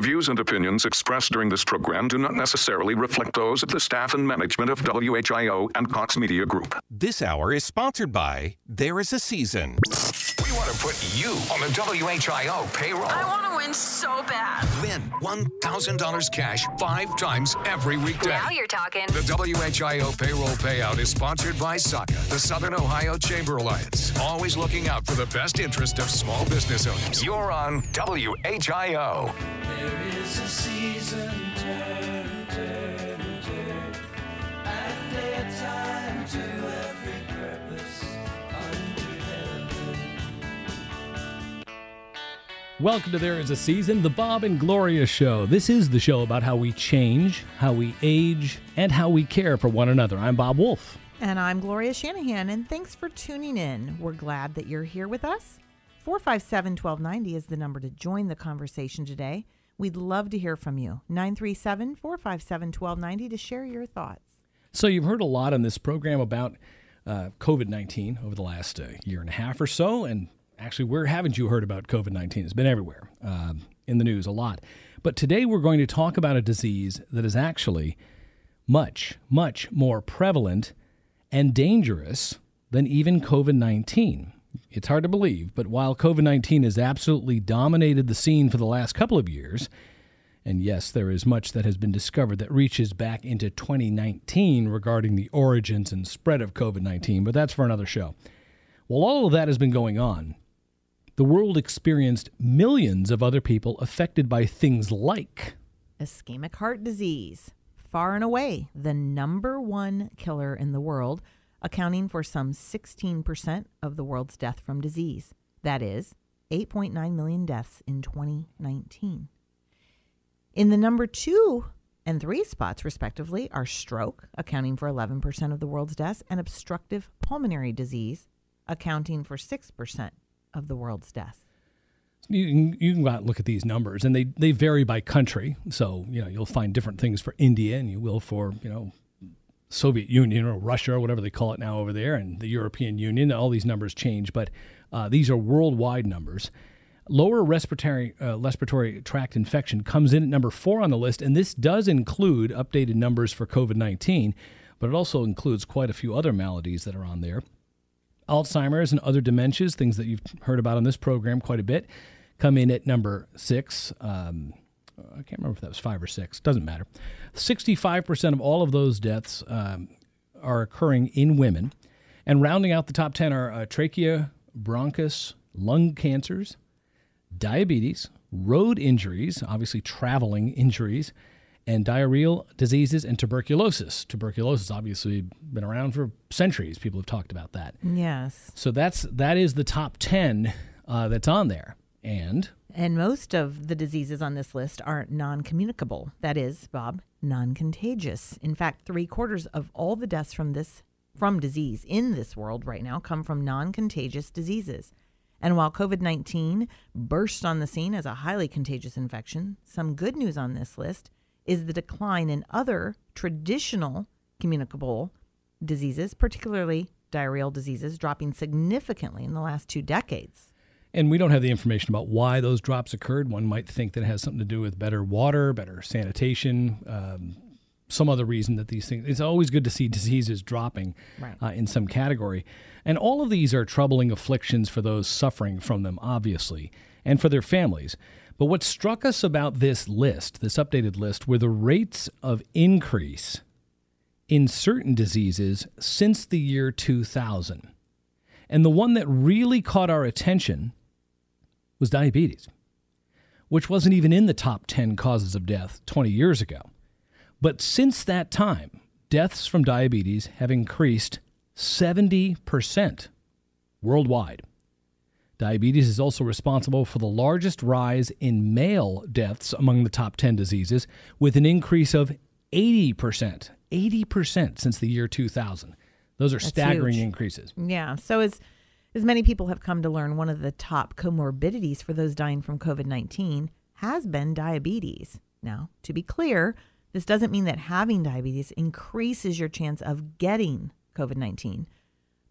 The views and opinions expressed during this program do not necessarily reflect those of the staff and management of WHIO and Cox Media Group. This hour is sponsored by There Is a Season. We want to put you on the WHIO payroll. I want to win so bad. Win $1,000 cash five times every weekday. Now you're talking. The WHIO payroll payout is sponsored by SOCA, the Southern Ohio Chamber Alliance. Always looking out for the best interest of small business owners. You're on WHIO. There is a season, turn, turn, Welcome to There Is a Season, the Bob and Gloria Show. This is the show about how we change, how we age, and how we care for one another. I'm Bob Wolf. And I'm Gloria Shanahan, and thanks for tuning in. We're glad that you're here with us. 457 1290 is the number to join the conversation today. We'd love to hear from you. 937 457 1290 to share your thoughts. So, you've heard a lot on this program about uh, COVID 19 over the last uh, year and a half or so. And actually, where haven't you heard about COVID 19? It's been everywhere um, in the news a lot. But today, we're going to talk about a disease that is actually much, much more prevalent and dangerous than even COVID 19. It's hard to believe, but while COVID 19 has absolutely dominated the scene for the last couple of years, and yes, there is much that has been discovered that reaches back into 2019 regarding the origins and spread of COVID 19, but that's for another show. While all of that has been going on, the world experienced millions of other people affected by things like Ischemic heart disease, far and away the number one killer in the world, accounting for some 16% of the world's death from disease. That is 8.9 million deaths in 2019. In the number two and three spots, respectively, are stroke, accounting for 11% of the world's deaths, and obstructive pulmonary disease, accounting for 6% of the world's deaths. you can, you can go out and look at these numbers and they, they vary by country. So you know you'll find different things for india and you will for you know soviet union or russia or whatever they call it now over there and the european union all these numbers change. But uh, these are worldwide numbers. Lower respiratory uh, respiratory tract infection comes in at number four on the list and this does include updated numbers for covid-19 but it also includes quite a few other maladies that are on there Alzheimer's and other dementias, things that you've heard about on this program quite a bit, come in at number six. Um, I can't remember if that was five or six. Doesn't matter. 65% of all of those deaths um, are occurring in women. And rounding out the top 10 are uh, trachea, bronchus, lung cancers, diabetes, road injuries, obviously traveling injuries, and diarrheal diseases and tuberculosis. Tuberculosis obviously been around for centuries. People have talked about that. Yes. So that's that is the top 10 uh, that's on there. And And most of the diseases on this list are non communicable. That is, Bob, non contagious. In fact, three quarters of all the deaths from this from disease in this world right now come from non contagious diseases. And while COVID 19 burst on the scene as a highly contagious infection, some good news on this list is the decline in other traditional communicable diseases, particularly diarrheal diseases, dropping significantly in the last two decades. and we don't have the information about why those drops occurred. One might think that it has something to do with better water, better sanitation, um, some other reason that these things. It's always good to see diseases dropping Right. uh, in some category, and all of these are troubling afflictions for those suffering from them, obviously, and for their families. But what struck us about this list, this updated list, were the rates of increase in certain diseases since the year 2000. And the one that really caught our attention was diabetes, which wasn't even in the top 10 causes of death 20 years ago. But since that time, deaths from diabetes have increased 70% worldwide. Diabetes is also responsible for the largest rise in male deaths among the top 10 diseases, with an increase of 80%. 80% since the year 2000. Those are That's staggering huge. increases. Yeah. So as as many people have come to learn, one of the top comorbidities for those dying from COVID nineteen has been diabetes. Now, to be clear, this doesn't mean that having diabetes increases your chance of getting COVID nineteen.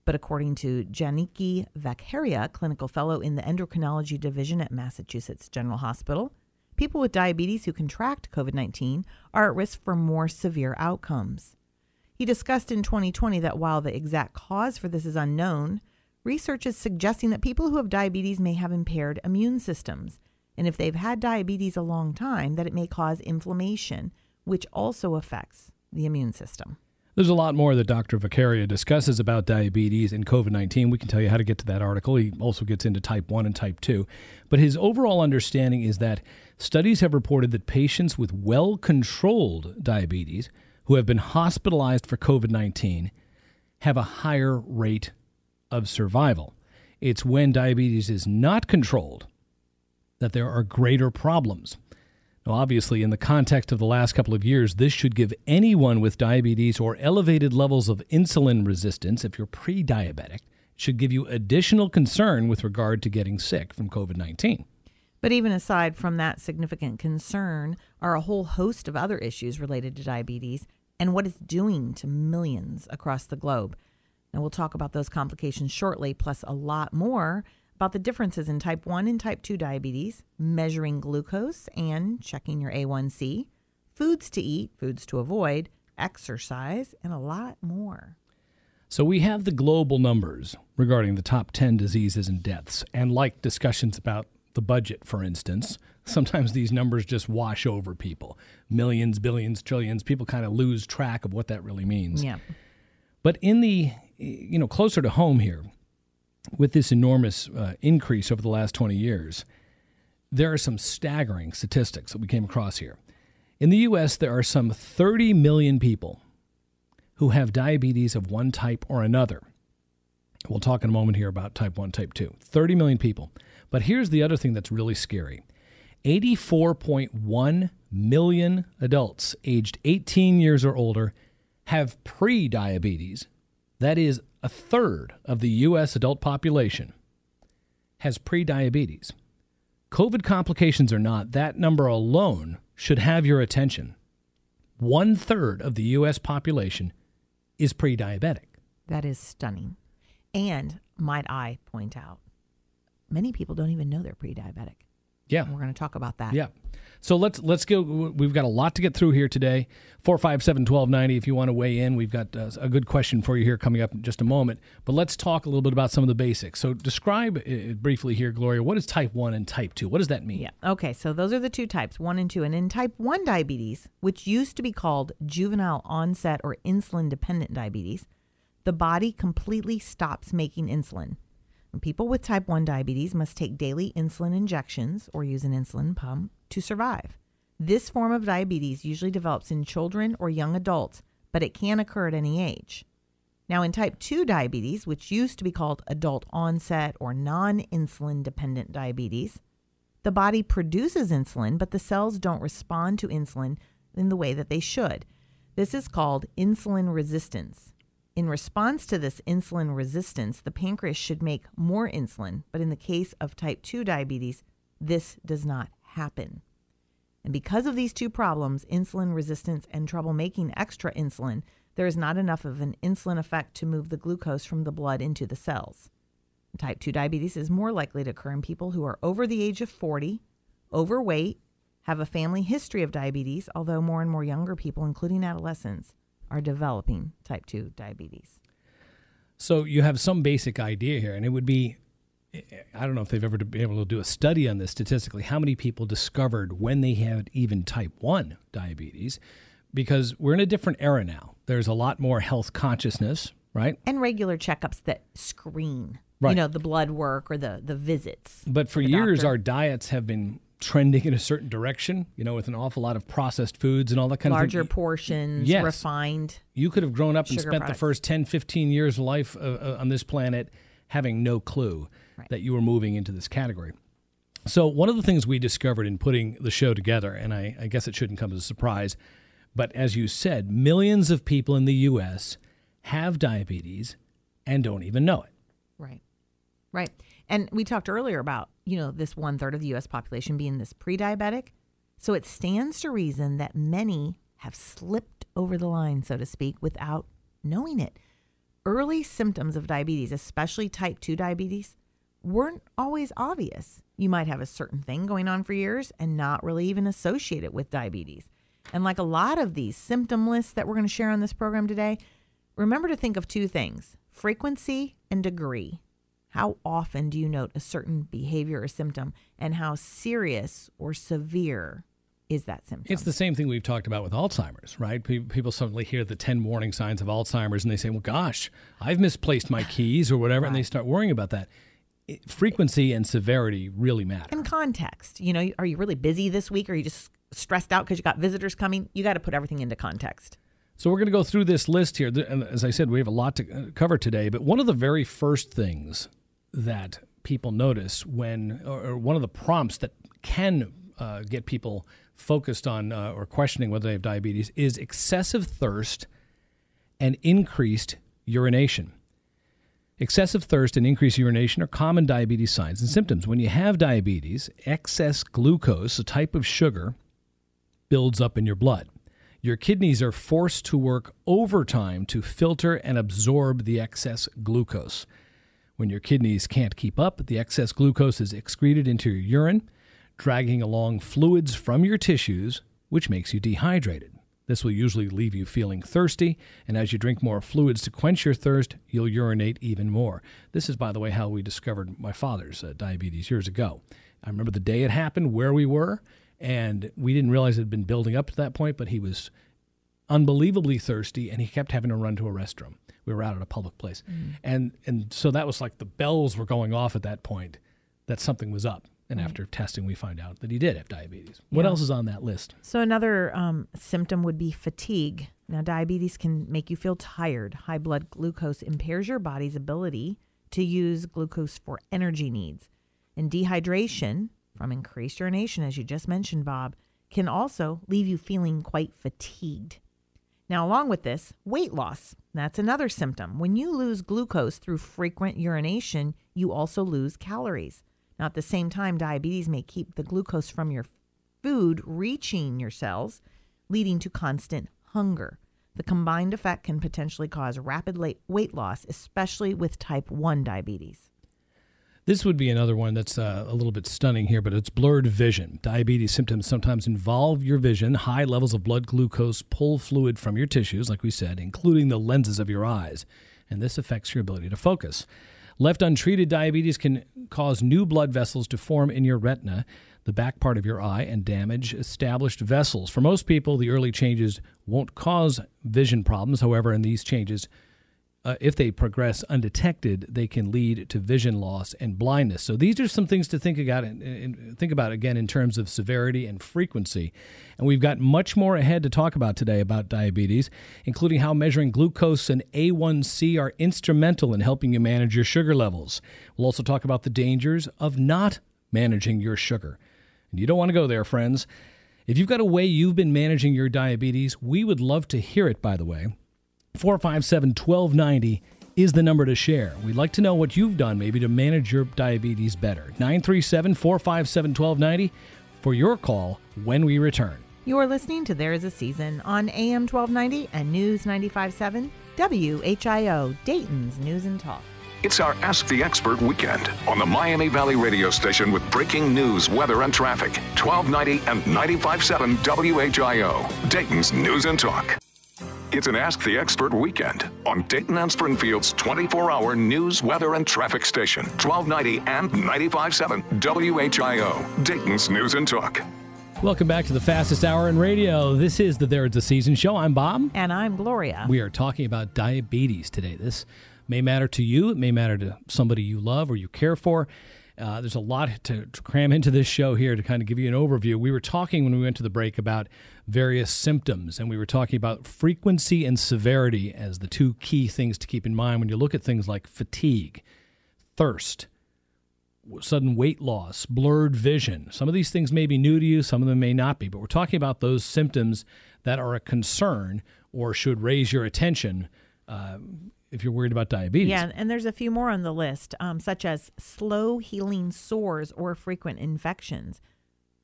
But according to Janiki Vakharia, clinical fellow in the endocrinology division at Massachusetts General Hospital, people with diabetes who contract COVID 19 are at risk for more severe outcomes. He discussed in 2020 that while the exact cause for this is unknown, research is suggesting that people who have diabetes may have impaired immune systems. And if they've had diabetes a long time, that it may cause inflammation, which also affects the immune system. There's a lot more that Dr. Vakharia discusses about diabetes and COVID 19. We can tell you how to get to that article. He also gets into type 1 and type 2. But his overall understanding is that studies have reported that patients with well controlled diabetes who have been hospitalized for COVID 19 have a higher rate of survival. It's when diabetes is not controlled that there are greater problems. Obviously, in the context of the last couple of years, this should give anyone with diabetes or elevated levels of insulin resistance, if you're pre diabetic, should give you additional concern with regard to getting sick from COVID 19. But even aside from that significant concern, are a whole host of other issues related to diabetes and what it's doing to millions across the globe. Now, we'll talk about those complications shortly, plus a lot more about the differences in type 1 and type 2 diabetes, measuring glucose and checking your A1C, foods to eat, foods to avoid, exercise, and a lot more. So we have the global numbers regarding the top 10 diseases and deaths. And like discussions about the budget, for instance, sometimes these numbers just wash over people. Millions, billions, trillions. People kind of lose track of what that really means. Yeah. But in the, you know, closer to home here, with this enormous uh, increase over the last 20 years, there are some staggering statistics that we came across here. In the U.S., there are some 30 million people who have diabetes of one type or another. We'll talk in a moment here about type 1, type 2. 30 million people. But here's the other thing that's really scary 84.1 million adults aged 18 years or older have pre diabetes. That is, a third of the U.S. adult population has prediabetes. COVID complications or not, that number alone should have your attention. One third of the U.S. population is prediabetic. That is stunning. And might I point out, many people don't even know they're pre Yeah. We're going to talk about that. Yeah. So let's let's go. We've got a lot to get through here today. Four five seven twelve ninety. If you want to weigh in, we've got uh, a good question for you here coming up in just a moment. But let's talk a little bit about some of the basics. So describe uh, briefly here, Gloria. What is type one and type two? What does that mean? Yeah. Okay. So those are the two types, one and two. And in type 1 diabetes, which used to be called juvenile onset or insulin dependent diabetes, the body completely stops making insulin. People with type 1 diabetes must take daily insulin injections or use an insulin pump to survive. This form of diabetes usually develops in children or young adults, but it can occur at any age. Now, in type 2 diabetes, which used to be called adult onset or non insulin dependent diabetes, the body produces insulin, but the cells don't respond to insulin in the way that they should. This is called insulin resistance. In response to this insulin resistance, the pancreas should make more insulin, but in the case of type 2 diabetes, this does not happen. And because of these two problems, insulin resistance and trouble making extra insulin, there is not enough of an insulin effect to move the glucose from the blood into the cells. Type 2 diabetes is more likely to occur in people who are over the age of 40, overweight, have a family history of diabetes, although more and more younger people, including adolescents, are developing type 2 diabetes. So you have some basic idea here, and it would be I don't know if they've ever been able to do a study on this statistically, how many people discovered when they had even type 1 diabetes, because we're in a different era now. There's a lot more health consciousness, right? And regular checkups that screen, Right. you know, the blood work or the, the visits. But for years, doctor. our diets have been trending in a certain direction, you know, with an awful lot of processed foods and all that kind larger of thing. Larger portions, Yes. refined. You could have grown up and spent the first 10, 15 years of life uh, uh, on this planet having no clue that you were moving into this category. So, one of the things we discovered in putting the show together, and I, I guess it shouldn't come as a surprise, but as you said, millions of people in the U.S. have diabetes and don't even know it. Right. Right. And we talked earlier about, you know, this one third of the US population being this pre diabetic. So it stands to reason that many have slipped over the line, so to speak, without knowing it. Early symptoms of diabetes, especially type 2 diabetes, weren't always obvious. You might have a certain thing going on for years and not really even associate it with diabetes. And like a lot of these symptom lists that we're going to share on this program today, remember to think of two things frequency and degree. How often do you note a certain behavior or symptom, and how serious or severe is that symptom? It's the same thing we've talked about with Alzheimer's, right? People suddenly hear the 10 warning signs of Alzheimer's and they say, well, gosh, I've misplaced my keys or whatever, and they start worrying about that. It- frequency and severity really matter. and context. You know, are you really busy this week? Or are you just stressed out because you got visitors coming? You got to put everything into context. So we're going to go through this list here. And as I said, we have a lot to uh, cover today. But one of the very first things that people notice when, or or one of the prompts that can uh, get people focused on uh, or questioning whether they have diabetes is excessive thirst and increased urination. Excessive thirst and increased urination are common diabetes signs and symptoms. When you have diabetes, excess glucose, a type of sugar, builds up in your blood. Your kidneys are forced to work overtime to filter and absorb the excess glucose. When your kidneys can't keep up, the excess glucose is excreted into your urine, dragging along fluids from your tissues, which makes you dehydrated. This will usually leave you feeling thirsty, and as you drink more fluids to quench your thirst, you'll urinate even more. This is, by the way, how we discovered my father's uh, diabetes years ago. I remember the day it happened, where we were, and we didn't realize it had been building up to that point, but he was unbelievably thirsty and he kept having to run to a restroom. We were out at a public place. And and so that was like the bells were going off at that point that something was up. And after testing we find out that he did have diabetes. What else is on that list? So, another um, symptom would be fatigue. Now, diabetes can make you feel tired. High blood glucose impairs your body's ability to use glucose for energy needs. And dehydration from increased urination, as you just mentioned, Bob, can also leave you feeling quite fatigued. Now, along with this, weight loss. That's another symptom. When you lose glucose through frequent urination, you also lose calories. Now, at the same time, diabetes may keep the glucose from your food reaching your cells, leading to constant hunger. The combined effect can potentially cause rapid weight loss, especially with type 1 diabetes. This would be another one that's uh, a little bit stunning here, but it's blurred vision. Diabetes symptoms sometimes involve your vision. High levels of blood glucose pull fluid from your tissues, like we said, including the lenses of your eyes, and this affects your ability to focus. Left untreated, diabetes can cause new blood vessels to form in your retina, the back part of your eye, and damage established vessels. For most people, the early changes won't cause vision problems. However, in these changes, uh, if they progress undetected, they can lead to vision loss and blindness. So these are some things to think about and, and think about again in terms of severity and frequency. And we've got much more ahead to talk about today about diabetes, including how measuring glucose and A1C are instrumental in helping you manage your sugar levels. We'll also talk about the dangers of not managing your sugar. And you don't want to go there, friends. If you've got a way you've been managing your diabetes, we would love to hear it, by the way. 457 1290 is the number to share. We'd like to know what you've done maybe to manage your diabetes better. 937 457 1290 for your call when we return. You are listening to There Is a Season on AM 1290 and News 957 WHIO, Dayton's News and Talk. It's our Ask the Expert weekend on the Miami Valley radio station with breaking news, weather, and traffic. 1290 and 95.7 WHIO, Dayton's News and Talk. It's an Ask the Expert weekend on Dayton and Springfield's 24 hour news, weather, and traffic station. 1290 and 95.7 WHIO, Dayton's News and Talk. Welcome back to the fastest hour in radio. This is the There Is a Season show. I'm Bob. And I'm Gloria. We are talking about diabetes today. This may matter to you, it may matter to somebody you love or you care for. Uh, there's a lot to, to cram into this show here to kind of give you an overview. We were talking when we went to the break about various symptoms, and we were talking about frequency and severity as the two key things to keep in mind when you look at things like fatigue, thirst, sudden weight loss, blurred vision. Some of these things may be new to you, some of them may not be, but we're talking about those symptoms that are a concern or should raise your attention uh, if you're worried about diabetes. Yeah, and there's a few more on the list, um, such as slow healing sores or frequent infections,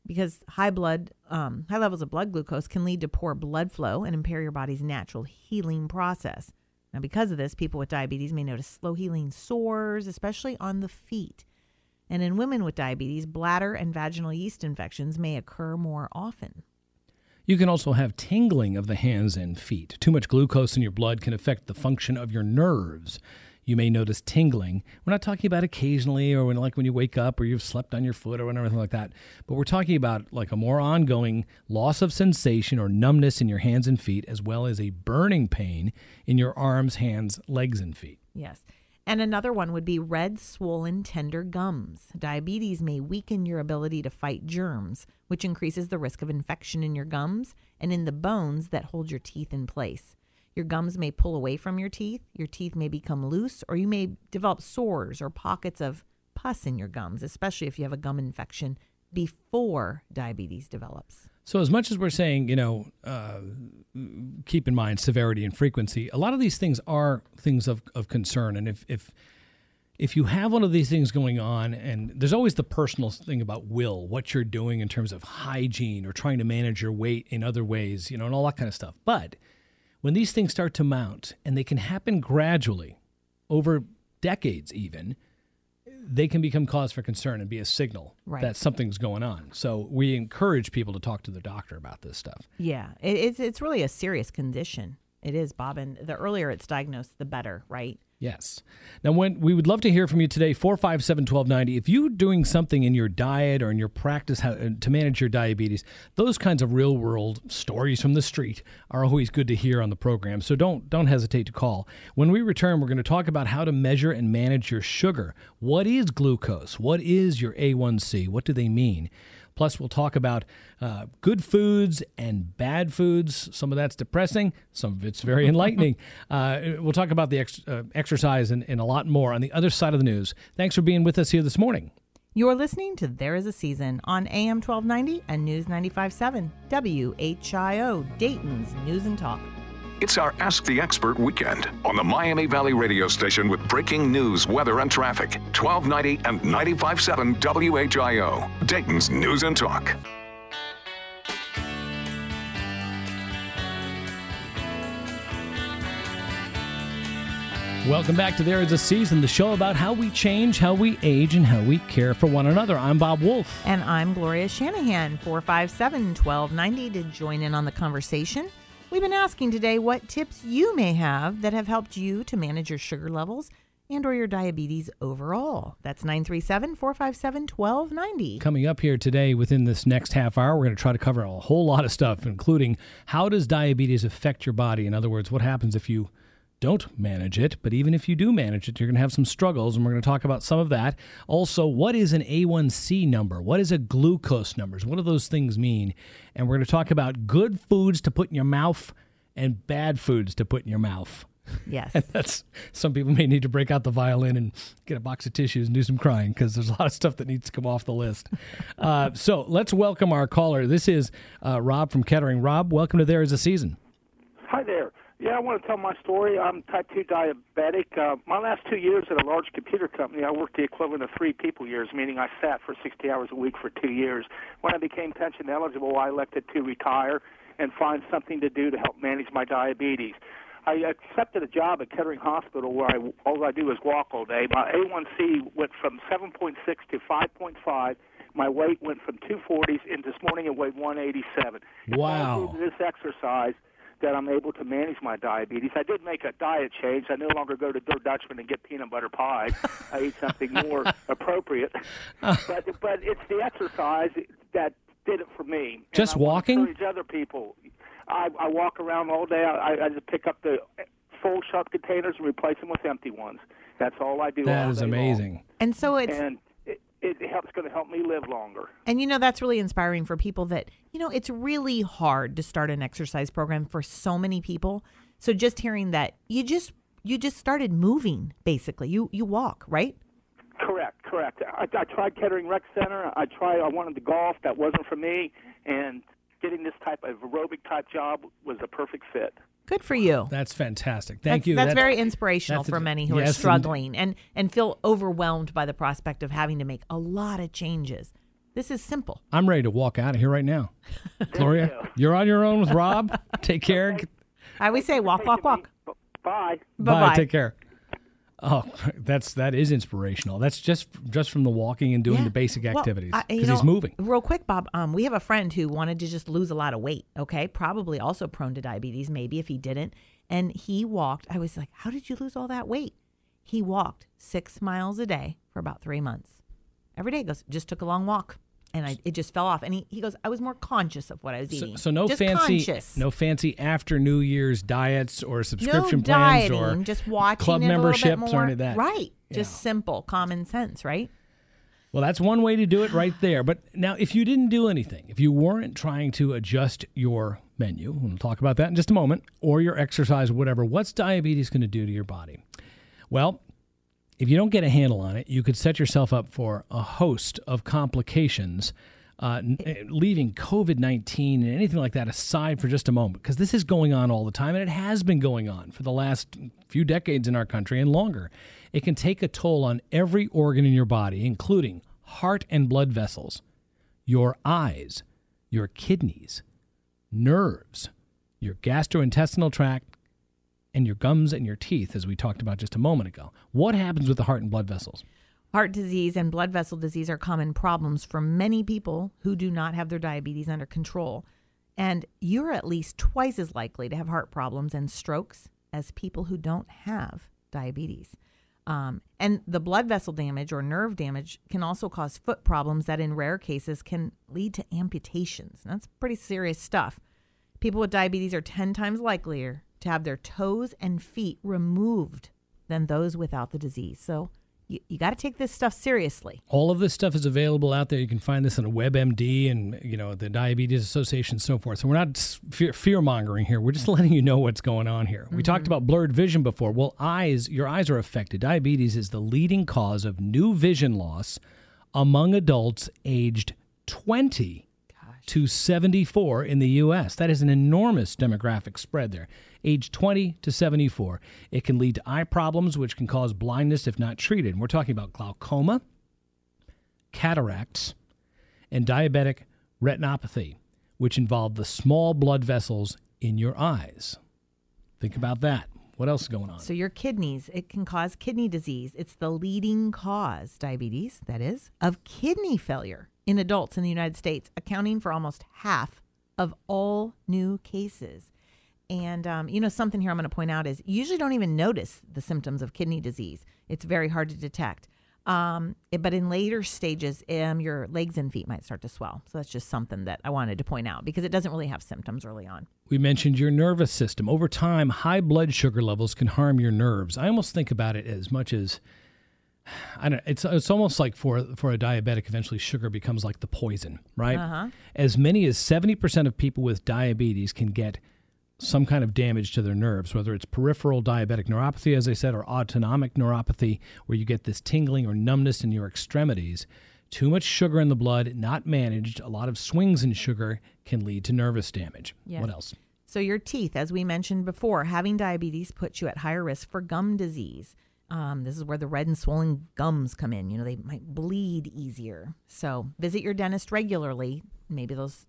because high blood, um, high levels of blood glucose can lead to poor blood flow and impair your body's natural healing process. Now, because of this, people with diabetes may notice slow healing sores, especially on the feet. And in women with diabetes, bladder and vaginal yeast infections may occur more often. You can also have tingling of the hands and feet. Too much glucose in your blood can affect the function of your nerves. You may notice tingling. We're not talking about occasionally or when like when you wake up or you've slept on your foot or anything like that. But we're talking about like a more ongoing loss of sensation or numbness in your hands and feet as well as a burning pain in your arms, hands, legs and feet. Yes. And another one would be red, swollen, tender gums. Diabetes may weaken your ability to fight germs, which increases the risk of infection in your gums and in the bones that hold your teeth in place. Your gums may pull away from your teeth, your teeth may become loose, or you may develop sores or pockets of pus in your gums, especially if you have a gum infection before diabetes develops. So, as much as we're saying, you know, uh, keep in mind severity and frequency, a lot of these things are things of, of concern. And if, if, if you have one of these things going on, and there's always the personal thing about will, what you're doing in terms of hygiene or trying to manage your weight in other ways, you know, and all that kind of stuff. But when these things start to mount, and they can happen gradually over decades even, they can become cause for concern and be a signal Right. that something's going on. So we encourage people to talk to their doctor about this stuff. Yeah, it, it's it's really a serious condition. It is, Bob, and the earlier it's diagnosed, the better, right? Yes. Now, when we would love to hear from you today, 457 1290. If you're doing something in your diet or in your practice how, uh, to manage your diabetes, those kinds of real world stories from the street are always good to hear on the program. So don't, don't hesitate to call. When we return, we're going to talk about how to measure and manage your sugar. What is glucose? What is your A1C? What do they mean? Plus, we'll talk about uh, good foods and bad foods. Some of that's depressing, some of it's very enlightening. Uh, we'll talk about the ex- uh, exercise and, and a lot more on the other side of the news. Thanks for being with us here this morning. You're listening to There Is a Season on AM 1290 and News 95.7 WHIO Dayton's News and Talk. It's our Ask the Expert weekend on the Miami Valley radio station with breaking news, weather, and traffic. 1290 and 95.7 WHIO, Dayton's News and Talk. Welcome back to There Is a Season, the show about how we change, how we age, and how we care for one another. I'm Bob Wolf. And I'm Gloria Shanahan, 457 1290, to join in on the conversation. We've been asking today what tips you may have that have helped you to manage your sugar levels and or your diabetes overall. That's 937 457 1290. Coming up here today within this next half hour, we're going to try to cover a whole lot of stuff, including how does diabetes affect your body? In other words, what happens if you don't manage it, but even if you do manage it, you're going to have some struggles, and we're going to talk about some of that. Also, what is an A1C number? What is a glucose numbers? What do those things mean? And we're going to talk about good foods to put in your mouth and bad foods to put in your mouth. Yes. and That's some people may need to break out the violin and get a box of tissues and do some crying because there's a lot of stuff that needs to come off the list. Uh, so let's welcome our caller. This is uh, Rob from Kettering. Rob, welcome to There Is a Season. Hi there. Yeah, I want to tell my story. I'm type 2 diabetic. Uh, my last two years at a large computer company, I worked the equivalent of three people years, meaning I sat for 60 hours a week for two years. When I became pension eligible, I elected to retire and find something to do to help manage my diabetes. I accepted a job at Kettering Hospital where I, all I do is walk all day. My A1C went from 7.6 to 5.5. My weight went from 240s, and this morning it weighed 187. Wow. this exercise that I'm able to manage my diabetes. I did make a diet change. I no longer go to Der Dutchman and get peanut butter pie. I eat something more appropriate. But but it's the exercise that did it for me. And Just I walking? Encourage other people. I, I walk around all day. I, I just pick up the full sharp containers and replace them with empty ones. That's all I do. That all is day long. amazing. And so it's And it, helps going to help me live longer. And you know, that's really inspiring for people that, you know, it's really hard to start an exercise program for so many people. So just hearing that you just you just started moving basically. You you walk, right? Correct, correct. I, I tried Kettering Rec Center. I tried. I wanted the golf. That wasn't for me. And getting this type of aerobic type job was a perfect fit. Good for you. That's fantastic. Thank that's, you. That's That- very inspirational that's- for many who yes, are struggling and and feel overwhelmed by the prospect of having to make a lot of changes. This is simple. I'm ready to walk out of here right now. Gloria, you're on your own with Rob. Take care. I always say walk, walk, walk. B- Bye. Bye-bye. Take care. Oh, that's that is inspirational. That's just just from the walking and doing Yeah. the basic Well, activities because he's moving. Real quick, Bob. Um, we have a friend who wanted to just lose a lot of weight. Okay, probably also prone to diabetes. Maybe if he didn't, and he walked. I was like, "How did you lose all that weight?" He walked six miles a day for about three months. Every day, he goes just took a long walk, and I, it just fell off. And he, he goes, "I was more conscious of what I was eating." so no Just fancy, conscious. no fancy after New Year's diets or no subscription plans dieting, or just watching club it a bit memberships or any of that. Right, just simple common sense, right? Well, that's one way to do it right there. But now, if you didn't do anything, if you weren't trying to adjust your menu, we'll talk about that in just a moment, or your exercise, whatever, what's diabetes going to do to your body? Well, if you don't get a handle on it, you could set yourself up for a host of complications. Uh, n- eh, leaving COVID 19 and anything like that aside for just a moment, because this is going on all the time and it has been going on for the last few decades in our country and longer. It can take a toll on every organ in your body, including heart and blood vessels, your eyes, your kidneys, nerves, your gastrointestinal tract, and your gums and your teeth, as we talked about just a moment ago. What happens with the heart and blood vessels? Heart disease and blood vessel disease are common problems for many people who do not have their diabetes under control. And you're at least twice as likely to have heart problems and strokes as people who don't have diabetes. Um, and the blood vessel damage or nerve damage can also cause foot problems that, in rare cases, can lead to amputations. And That's pretty serious stuff. People with diabetes are 10 times likelier to have their toes and feet removed than those without the disease. So you, you got to take this stuff seriously. All of this stuff is available out there. You can find this on WebMD and you know the Diabetes Association and so forth. So we're not fear mongering here. We're just letting you know what's going on here. We talked mm-hmm. about blurred vision before. Well, eyes, your eyes are affected. Diabetes is the leading cause of new vision loss among adults aged 20 to 74 in the U.S. That is an enormous demographic spread there. Age 20 to 74. It can lead to eye problems, which can cause blindness if not treated. We're talking about glaucoma, cataracts, and diabetic retinopathy, which involve the small blood vessels in your eyes. Think about that. What else is going on? So your kidneys, it can cause kidney disease. It's the leading cause, diabetes, that is, of kidney failure in adults in the United States, accounting for almost half of all new cases. And um, you know something here I'm going to point out is you usually don't even notice the symptoms of kidney disease. It's very hard to detect. Um, it- but in later stages, um, your legs and feet might start to swell. So that's just something that I wanted to point out because it doesn't really have symptoms early on. We mentioned your nervous system. Over time, high blood sugar levels can harm your nerves. I almost think about it as much as I don't. It's it's almost like for for a diabetic, eventually sugar becomes like the poison, right? Uh-huh. As many as seventy percent of people with diabetes can get some kind of damage to their nerves, whether it's peripheral diabetic neuropathy, as I said, or autonomic neuropathy, where you get this tingling or numbness in your extremities. Too much sugar in the blood, not managed, a lot of swings in sugar can lead to nervous damage. Yes. What else? So, your teeth, as we mentioned before, having diabetes puts you at higher risk for gum disease. Um, this is where the red and swollen gums come in. You know, they might bleed easier. So, visit your dentist regularly. Maybe those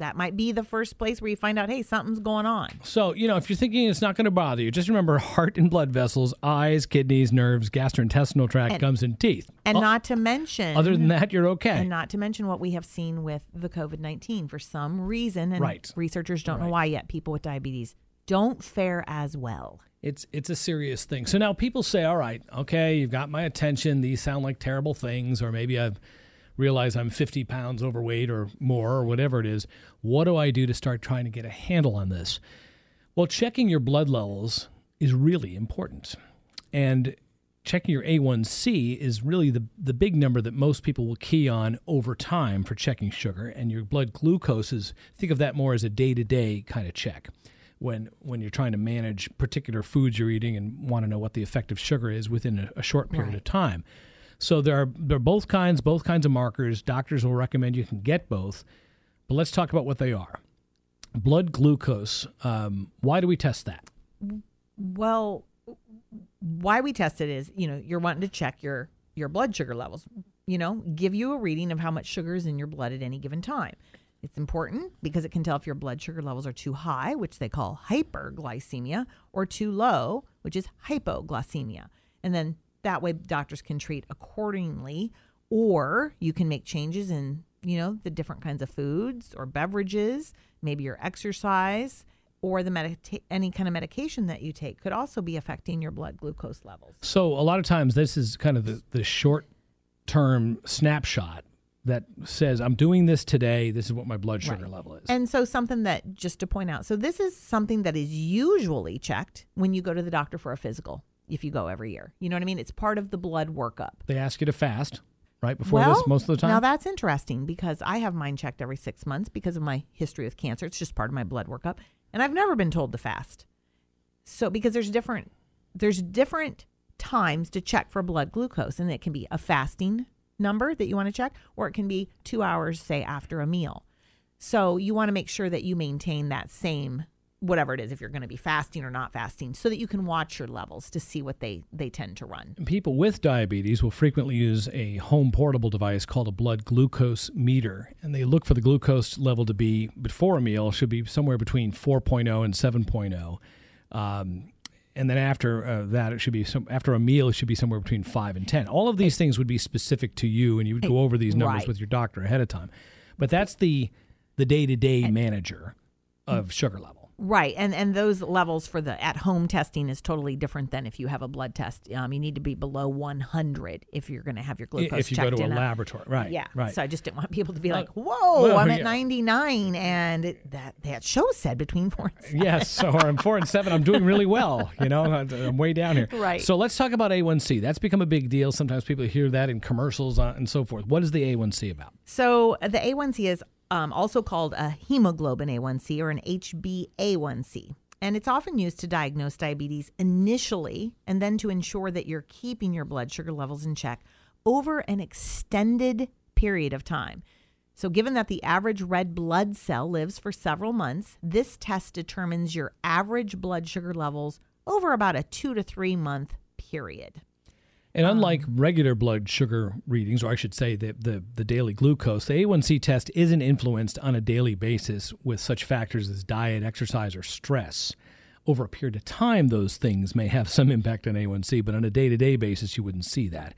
that might be the first place where you find out, hey, something's going on. So, you know, if you're thinking it's not going to bother you, just remember heart and blood vessels, eyes, kidneys, nerves, gastrointestinal tract, And- gums, and teeth. And Oh, not to mention, other than that, you're okay. and not to mention what we have seen with the COVID 19 for some reason, and Right. researchers don't know why yet, people with diabetes don't fare as well. It's it's a serious thing. So now people say, "All right, okay, you've got my attention. These sound like terrible things, or maybe I've realized I'm 50 pounds overweight or more, or whatever it is. What do I do to start trying to get a handle on this?" Well, checking your blood levels is really important, and checking your A1C is really the the big number that most people will key on over time for checking sugar, and your blood glucose is think of that more as a day to day kind of check when when you're trying to manage particular foods you're eating and want to know what the effect of sugar is within a, a short period of time. So there are there are both kinds, both kinds of markers. Doctors will recommend you can get both, but let's talk about what they are. Blood glucose. Um, why do we test that? Well, why we test it is, you know, you're wanting to check your your blood sugar levels. You know, give you a reading of how much sugar is in your blood at any given time. It's important because it can tell if your blood sugar levels are too high, which they call hyperglycemia, or too low, which is hypoglycemia. And then that way doctors can treat accordingly or you can make changes in, you know, the different kinds of foods or beverages, maybe your exercise or the medita- any kind of medication that you take could also be affecting your blood glucose levels. So a lot of times this is kind of the, the short term snapshot that says I'm doing this today. This is what my blood sugar Right. level is. And so, something that just to point out so, this is something that is usually checked when you go to the doctor for a physical, if you go every year. You know what I mean? It's part of the blood workup. they ask you to fast right before well, this most of the time. Now, that's interesting because I have mine checked every six months because of my history with cancer. It's just part of my blood workup. And I've never been told to fast. So, because there's different, there's different times to check for blood glucose, and it can be a fasting number that you want to check, or it can be two hours, say, after a meal. So, you want to make sure that you maintain that same whatever it is if you're going to be fasting or not fasting so that you can watch your levels to see what they they tend to run People with diabetes will frequently use a home portable device called a blood glucose meter, and they look for the glucose level to be before a meal should be somewhere between 4.0 and 7.0. Um, and then after uh, that, it should be some, after a meal, it should be somewhere between five and ten. All of these things would be specific to you, and you would go over these numbers Right. with your doctor ahead of time. But that's the the day to day manager of sugar level. Right, and and those levels for the at home testing is totally different than if you have a blood test. Um, you need to be below 100 if you're going to have your glucose if you go checked to a laboratory, right? Yeah, right. So I just didn't want people to be like, "Whoa, well, I'm at yeah. 99," and it, that that show said between four and seven. yes, so I'm four and seven. I'm doing really well. You know, I'm way down here. Right. So let's talk about A1C. That's become a big deal. Sometimes people hear that in commercials uh, and so forth. What is the A1C about? So uh, the A1C is um, also called a hemoglobin A1C or an HbA1c. And it's often used to diagnose diabetes initially and then to ensure that you're keeping your blood sugar levels in check over an extended period of time. So, given that the average red blood cell lives for several months, this test determines your average blood sugar levels over about a two to three month period. And Um, unlike regular blood sugar readings, or I should say the, the, the daily glucose, the A1C test isn't influenced on a daily basis with such factors as diet, exercise, or stress. Over a period of time, those things may have some impact on A1C, but on a day to day basis, you wouldn't see that.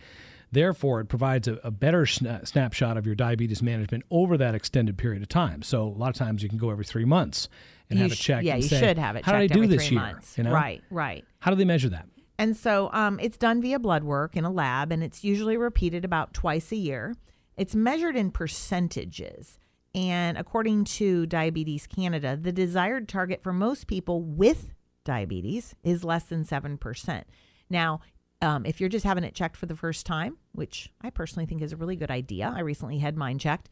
Therefore, it provides a, a better sna- snapshot of your diabetes management over that extended period of time. So, a lot of times you can go every three months and You have it sh- checked. Yeah, and you say, should have it How did I do this year? You know? Right, right. How do they measure that? And so um, it's done via blood work in a lab, and it's usually repeated about twice a year. It's measured in percentages. And according to Diabetes Canada, the desired target for most people with diabetes is less than 7%. Now, um, if you're just having it checked for the first time, which I personally think is a really good idea, I recently had mine checked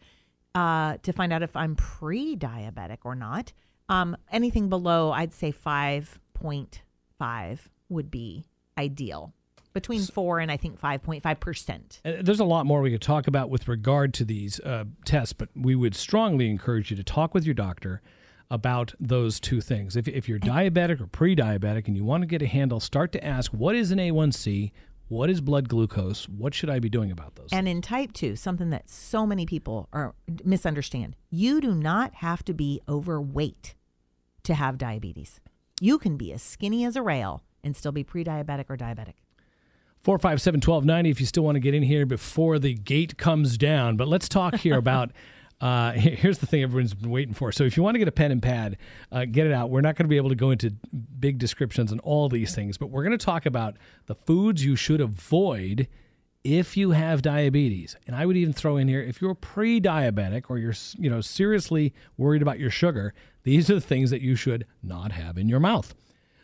uh, to find out if I'm pre diabetic or not. Um, anything below, I'd say 5.5 would be ideal. Between 4 and I think 5.5%. Uh, There's a lot more we could talk about with regard to these uh, tests, but we would strongly encourage you to talk with your doctor about those two things. If, if you're diabetic or pre diabetic and you want to get a handle, start to ask what is an A1C? What is blood glucose? What should I be doing about those? And in type 2, something that so many people are misunderstand, you do not have to be overweight to have diabetes. You can be as skinny as a rail and still be pre-diabetic or diabetic. 457 1290 if you still want to get in here before the gate comes down. But let's talk here about. Uh, here's the thing everyone's been waiting for. So if you want to get a pen and pad, uh, get it out. We're not going to be able to go into big descriptions and all these things, but we're going to talk about the foods you should avoid if you have diabetes. And I would even throw in here if you're pre-diabetic or you're you know seriously worried about your sugar, these are the things that you should not have in your mouth.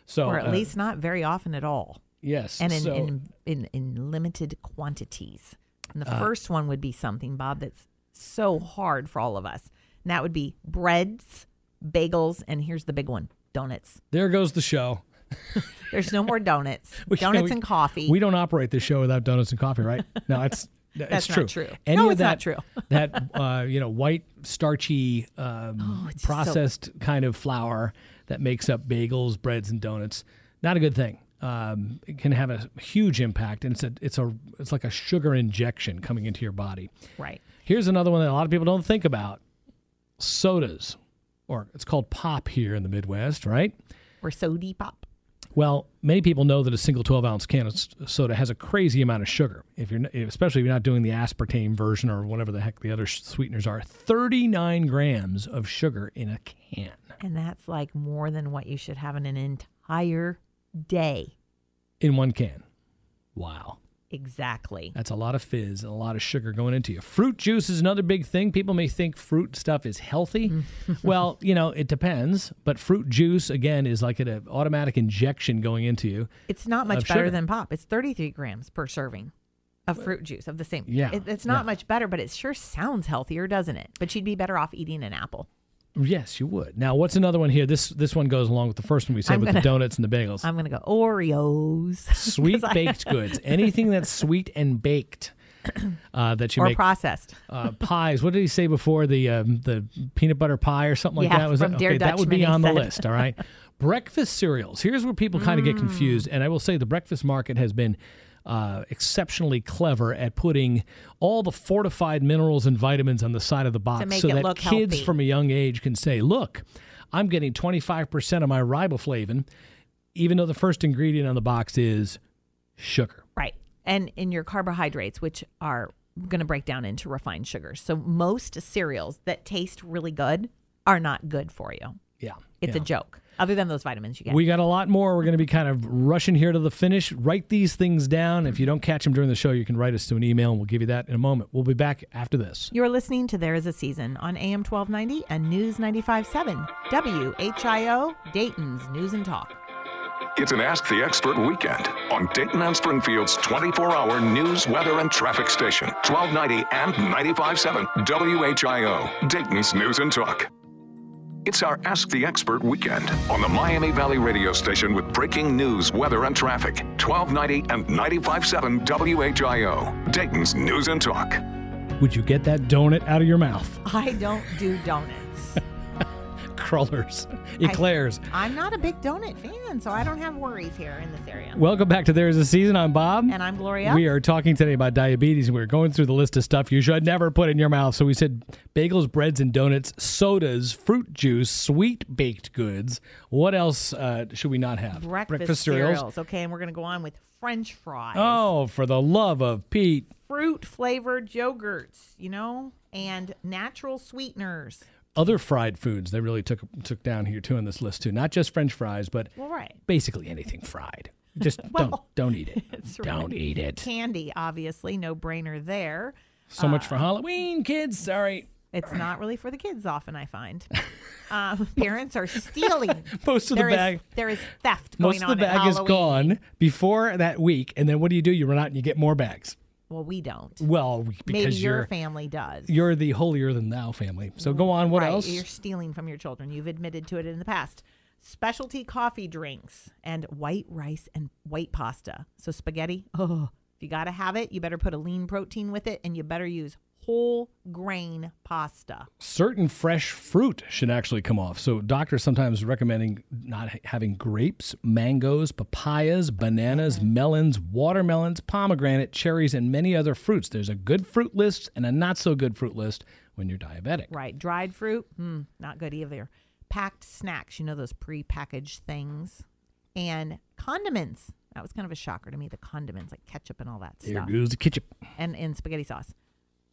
So or at uh, least not very often at all. yes, and in, so, in, in, in limited quantities. And the Uh, first one would be something, Bob, that's so hard for all of us. And that would be breads, bagels, and here's the big one donuts. there goes the show. There's no more donuts. We- donuts we- and coffee. We don't operate this show without donuts and coffee, right? No, it's That's true. not true. Any No, of it's that, not true. that uh, you know, white starchy um, Oh, just so- processed kind of flour that makes up bagels, breads, and donuts. Not a good thing. Um, it can have a huge impact, and it's a it's a it's like a sugar injection coming into your body. right. Here's another one that a lot of people don't think about: sodas, or it's called pop here in the Midwest, right? Or sody pop. Well, many people know that a single 12 ounce can of soda has a crazy amount of sugar. If you're, especially if you're not doing the aspartame version or whatever the heck the other sweeteners are, 39 grams of sugar in a can. And that's like more than what you should have in an entire day. In one can. Wow. Exactly. That's a lot of fizz and a lot of sugar going into you. Fruit juice is another big thing. People may think fruit stuff is healthy. Mm. well, you know, it depends. But fruit juice, again, is like an automatic injection going into you. It's not much better sugar. than pop. It's 33 grams per serving of fruit juice of the same. Yeah, It, it's not yeah. much better, but it sure sounds healthier, doesn't it? But you'd be better off eating an apple. Yes, you would. Now, what's another one here? This this one goes along with the first one we said I'm with gonna- the donuts and the bagels. I'm going to go Oreos. sweet I- baked goods. Anything that's sweet and baked uh, that you or make. processed. uh, pies. What did he say before the um, the peanut butter pie or something like Yeah, that? Was from that, Dear okay, that would be on the list. All right. breakfast cereals. Here's where people kind of get Mm. confused, and I will say the breakfast market has been. Uh, exceptionally clever at putting all the fortified minerals and vitamins on the side of the box so that kids healthy. from a young age can say, Look, I'm getting 25% of my riboflavin, even though the first ingredient on the box is sugar. Right. And in your carbohydrates, which are going to break down into refined sugars. So most cereals that taste really good are not good for you. Yeah. It's yeah. a joke, other than those vitamins you get. We got a lot more. We're going to be kind of rushing here to the finish. Write these things down. If you don't catch them during the show, you can write us to an email and we'll give you that in a moment. We'll be back after this. You're listening to There Is a Season on AM 1290 and News 95.7, WHIO, Dayton's News and Talk. It's an Ask the Expert weekend on Dayton and Springfield's 24 hour news, weather, and traffic station. 1290 and 95.7 WHIO, Dayton's News and Talk. It's our Ask the Expert weekend on the Miami Valley radio station with breaking news, weather, and traffic. 1290 and 95.7 WHIO, Dayton's News and Talk. Would you get that donut out of your mouth? I don't do donuts. Crullers, eclairs. I'm not a big donut fan, so I don't have worries here in this area. Welcome back to There's a Season. I'm Bob. And I'm Gloria. We are talking today about diabetes, and we're going through the list of stuff you should never put in your mouth. So we said bagels, breads, and donuts, sodas, fruit juice, sweet baked goods. What else uh, should we not have? breakfast, cereals. Okay, and we're going to go on with French fries. Oh, for the love of Pete. Fruit flavored yogurts, you know, and natural sweeteners. Other fried foods they really took took down here too on this list too. Not just French fries, but Well, right. basically anything fried. Just don't don't eat it. Don't right. eat it. Candy, obviously, no brainer there. So much Uh, for Halloween, kids. Sorry. It's not really for the kids, often I find. Um, parents are stealing. Most of There the is- bag there is theft going most of the bag is gone before that week, and then what do you do? You run out and you get more bags. Well, we don't. Well, because Maybe your family does. you're the holier than thou family. So go on. What right, else? You're stealing from your children. You've admitted to it in the past. Specialty coffee drinks and white rice and white pasta. So spaghetti. Oh, if you got to have it, you better put a lean protein with it, and you better use whole grain pasta. certain fresh fruit should actually come off. So doctors sometimes recommending not having grapes, mangoes, papayas, bananas, melons, watermelons, pomegranate, cherries, and many other fruits. There's a good fruit list and a not so good fruit list when you're diabetic. Right. Dried fruit, hmm, not good either. Packed snacks, you know, those pre-packaged things. And condiments. That was kind of a shocker to me, the condiments like ketchup and all that There stuff. goes the ketchup. And, and spaghetti sauce.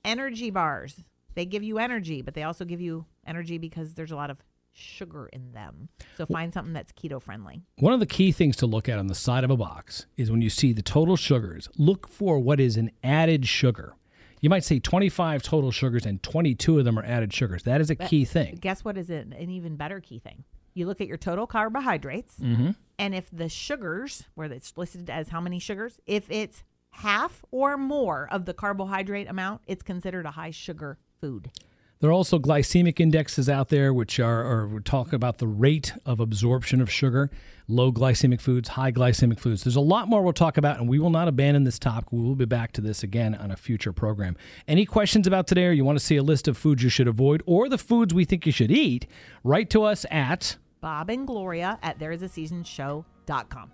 Energy bars. They give you energy, but they also give you energy because there's a lot of sugar in them. So find something that's keto friendly. One of the key things to look at on the side of a box is when you see the total sugars, look for what is an added sugar. You might say 25 total sugars and 22 of them are added sugars. That is a key thing. Guess what is an, an even better key thing? You look at your total carbohydrates, Mm-hmm. and if the sugars, where it's listed as how many sugars, if it's half or more of the carbohydrate amount, it's considered a high sugar food. There are also glycemic indexes out there, which are, or we talk about the rate of absorption of sugar, low glycemic foods, high glycemic foods. There's a lot more we'll talk about, and we will not abandon this topic. We will be back to this again on a future program. Any questions about today, or you want to see a list of foods you should avoid, or the foods we think you should eat, write to us at. Bob and Gloria at thereisaseasonshow.com.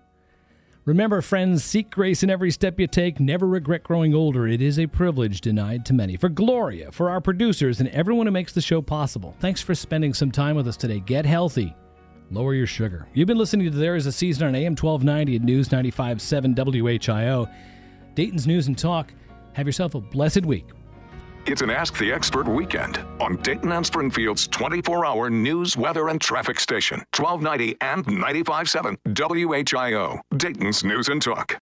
Remember, friends, seek grace in every step you take. Never regret growing older. It is a privilege denied to many. For Gloria, for our producers, and everyone who makes the show possible, thanks for spending some time with us today. Get healthy, Lower your sugar. You've been listening to There Is a Season on AM 1290 and News 95.7 WHIO. Dayton's News and Talk. Have yourself a blessed week. It's an Ask the Expert weekend on Dayton and Springfield's 24 hour news, weather, and traffic station, 1290 and 95.7 WHIO, Dayton's News and Talk.